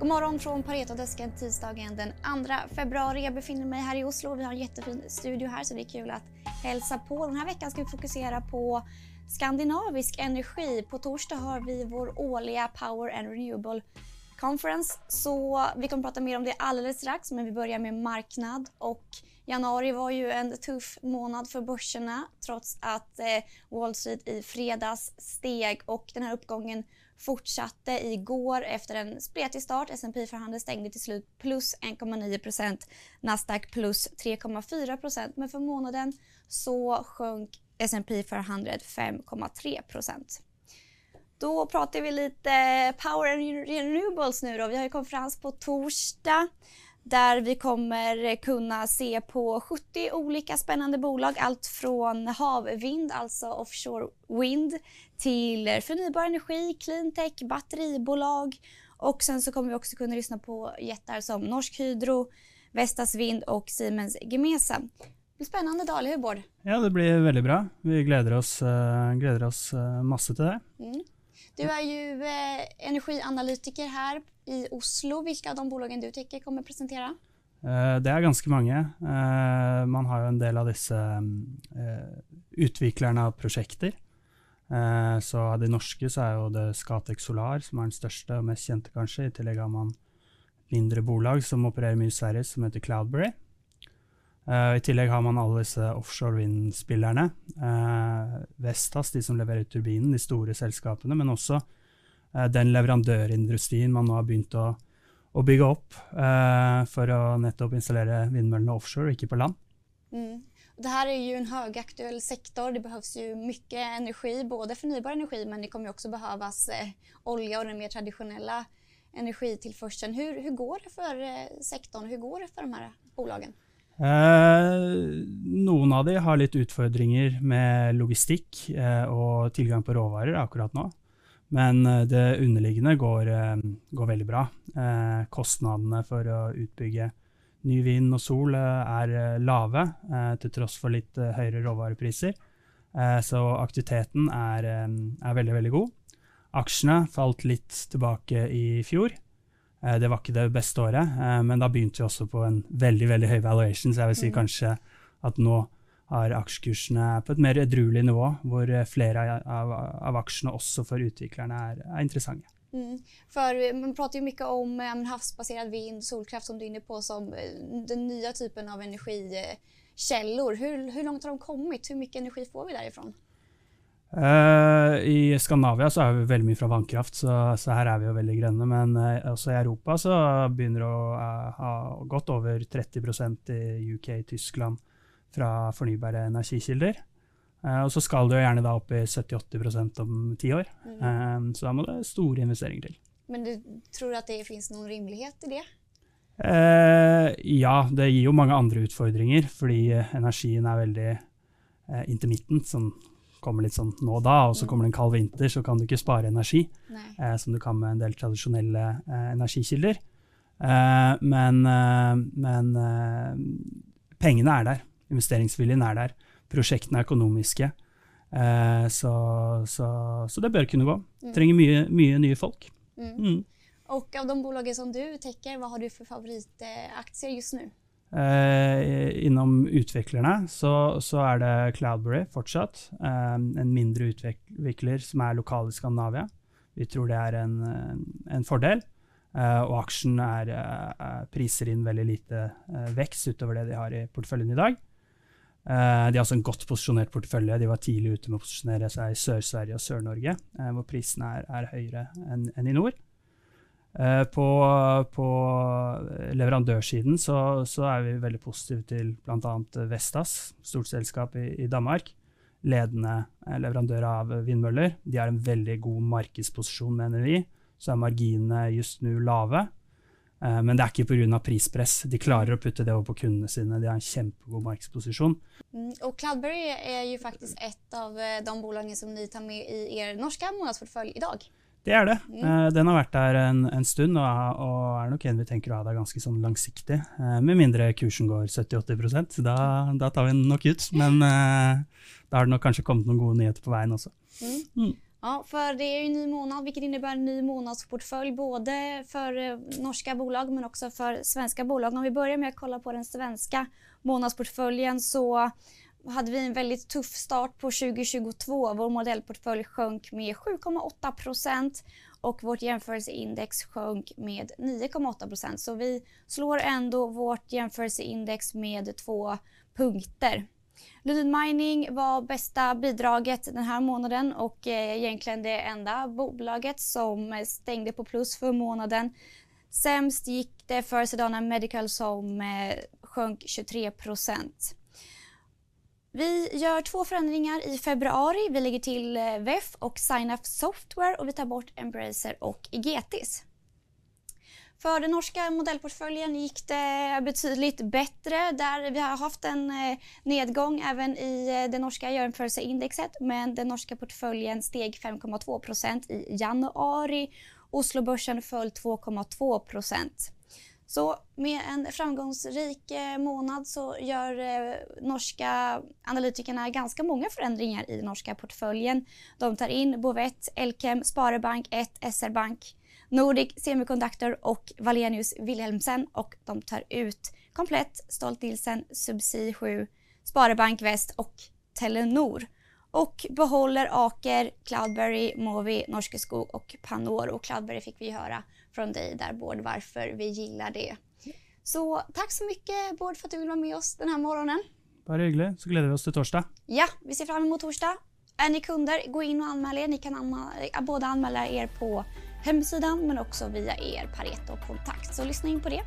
God morgon från Paretodesken tisdagen den 2 februari. Jag befinner mig här i Oslo. Vi har en jättefin studio här så det är kul att hälsa på. Den här veckan ska vi fokusera på skandinavisk energi. På torsdag har vi vår årliga Power and Renewable Conference så vi kommer prata mer om det alldeles strax men vi börjar med marknad och januari var ju en tuff månad för börserna trots att eh, Wall Street i fredags steg och den här uppgången fortsatte igår efter en spretig start. S&P förhandlade stängde till slut plus 1,9% Nasdaq plus 3,4 men för månaden så sjönk S&P 500 5,3% Då pratar vi lite Power and Renewables nu då. Vi har ju konferens på torsdag där vi kommer kunna se på 70 olika spännande bolag. Allt från havvind, alltså offshore wind, till förnybar energi, cleantech, batteribolag och sen så kommer vi också kunna lyssna på jättar som Norsk Hydro, Vestas Vind och Siemens Gemesa. Det blir spännande dag, eller hur Bård? Ja, det blir väldigt bra. Vi gläder oss, uh, gläder oss uh, masse till det. Mm. Du är ju eh, energianalytiker här i Oslo. Vilka av de bolagen du tycker kommer presentera? Eh, det är ganska många. Eh, man har ju en del av dessa eh, utvecklarna av projekt. Eh, så av de norska så är ju det Scatec Solar som är den största och mest kända kanske. I tillägg har man mindre bolag som opererar mycket i Sverige som heter Cloudberry. Eh, I tillägg har man alla dessa offshore vind-spillerne. Eh, Vestas, de som leverer turbinen, de store selskapene, men også uh, den leverandørindustrien man nå har begynt å, å bygge opp for å nettopp installere vindmøllene offshore, ikke på land. Mm. Det här är ju en högaktuell sektor. Det behövs ju mycket energi, både förnybar energi men det kommer också behövas eh, olja och den mer traditionella energitillförseln. Hur, hur går det för eh, sektorn? Hur går det för de här bolagen? Noen av de har litt utfordringer med logistikk eh, og tilgang på råvarer akkurat nå. Men eh, det underliggende går, eh, går veldig bra. Eh, kostnadene for å utbygge ny vind og sol eh, er lave, til tross for litt høyere råvarepriser. så aktiviteten er, er veldig, veldig god. Aksjene falt litt tilbake i fjor. Eh, det var ikke det beste året, eh, men da begynte vi også på en veldig veldig høy valuation, så jeg vil si mm. kanskje at nå har aksjekursene på et mer edruelig nivå, hvor eh, flere av, av aksjene også for utviklerne er, er interessante. Mm. För man pratar ju mycket om um, havsbaserad vind, solkraft som du är inne på som den nya typen av energikällor. Hur, hur långt har de kommit? Hur mycket energi får vi därifrån? Uh, I Skandinavia så er vi veldig mye fra vannkraft, så, så her er vi jo veldig grønne. Men uh, også i Europa så begynner det å uh, ha gått over 30% i UK, Tyskland, fra fornybare energikilder. og så skal det jo gjerne da opp i 70-80 om ti år. Mm. så da må det store investeringer til. Men du tror at det finnes noen rimelighet i det? ja, det gir jo mange andre utfordringer, fordi energien er veldig intermittent. sånn kommer litt sånn nå og da, og så kommer det en kald vinter, så kan du ikke spare energi, eh, som du kan med en del tradisjonelle eh, energikilder. Eh, men, eh, men eh, pengene er der. Investeringsviljen er der. Prosjektene er økonomiske. Eh, så, så, så, det bør kunne gå. Mm. Trenger mye, mye nye folk. Mm. Mm. Och av de bolagen som du täcker, vad har du för favoritaktier just nu? Eh, innom utviklerne så, så, er det Cloudberry fortsatt. Eh, en mindre utvikler som er lokal i Skandinavia. Vi tror det er en, en fordel. Eh, og aksjen er, eh, priser inn veldig lite eh, vekst utover det de har i porteføljen i dag. Eh, de har også en godt posisjonert portefølje. De var tidlig ute med å posisjonere seg i Sør-Sverige og Sør-Norge, eh, hvor prisene er, er høyere enn, en i nord. Eh, på, på, leverandørsiden så, så, er vi veldig positive til bl.a. Vestas, stort selskap i, i, Danmark. Ledende eh, leverandør av vindmøller. De har en veldig god markedsposisjon, mener vi. Så er marginene just nå lave. Eh, men det er ikke pga. prispress. De klarer å putte det over på kundene sine. De har en kjempegod markedsposisjon. Mm, og Cloudberry er jo faktisk et av de bolagene som dere tar med i er norske månedsportefølje i dag. Det er det. Mm. Uh, den har vært der en, en stund, og, og, er nok en vi tenker å ha der ganske sånn langsiktig. Uh, med mindre kursen går 70-80 da, da tar vi den nok ut. Men uh, da har det nok kanskje kommet noen gode nyheter på veien også. Mm. Mm. Ja, för det är ju ny månad vilket innebär en ny månadsportfölj både för eh, norska bolag men också för svenska bolag. Om vi börjar med att kolla på den svenska månadsportföljen så hade vi en väldigt tuff start på 2022. Vår modellportfölj sjönk med 7,8 procent och vårt jämförelseindex sjönk med 9,8 procent. Så vi slår ändå vårt jämförelseindex med två punkter. Lundin Mining var bästa bidraget den här månaden och eh, egentligen det enda bolaget som stängde på plus för månaden. Sämst gick det för Sedana Medical som eh, sjönk 23 procent. Vi gör två förändringar i februari. Vi lägger till eh, VEF och Signup Software och vi tar bort Embracer och Igetis. För den norska modellportföljen gick det betydligt bättre. Där vi har haft en eh, nedgång även i eh, det norska jämförelseindexet men den norska portföljen steg 5,2% i januari. Oslobörsen föll 2,2 så med en framgångsrik eh, månad så gör eh, norska analytikerna ganska många förändringar i den norska portföljen. De tar in Bovet, Elkem, Sparebank 1, SR Bank, Nordic Semiconductor och Valenius Wilhelmsen och de tar ut komplett Stolt Nielsen, Subsea 7, Sparebank Väst och Telenor och behåller Aker, Cloudberry, Movi, Norske Skog och Panor. Och Cloudberry fick vi höra från dig där Bård varför vi gillar det. Så tack så mycket Bård för att du vill vara med oss den här morgonen. Bara hyggligt, så gläder vi oss till torsdag. Ja, vi ser fram emot torsdag. Är ni kunder, gå in och anmäl er. Ni kan anmäla, både anmäla er på hemsidan men också via er Pareto-kontakt. Så lyssna in på det.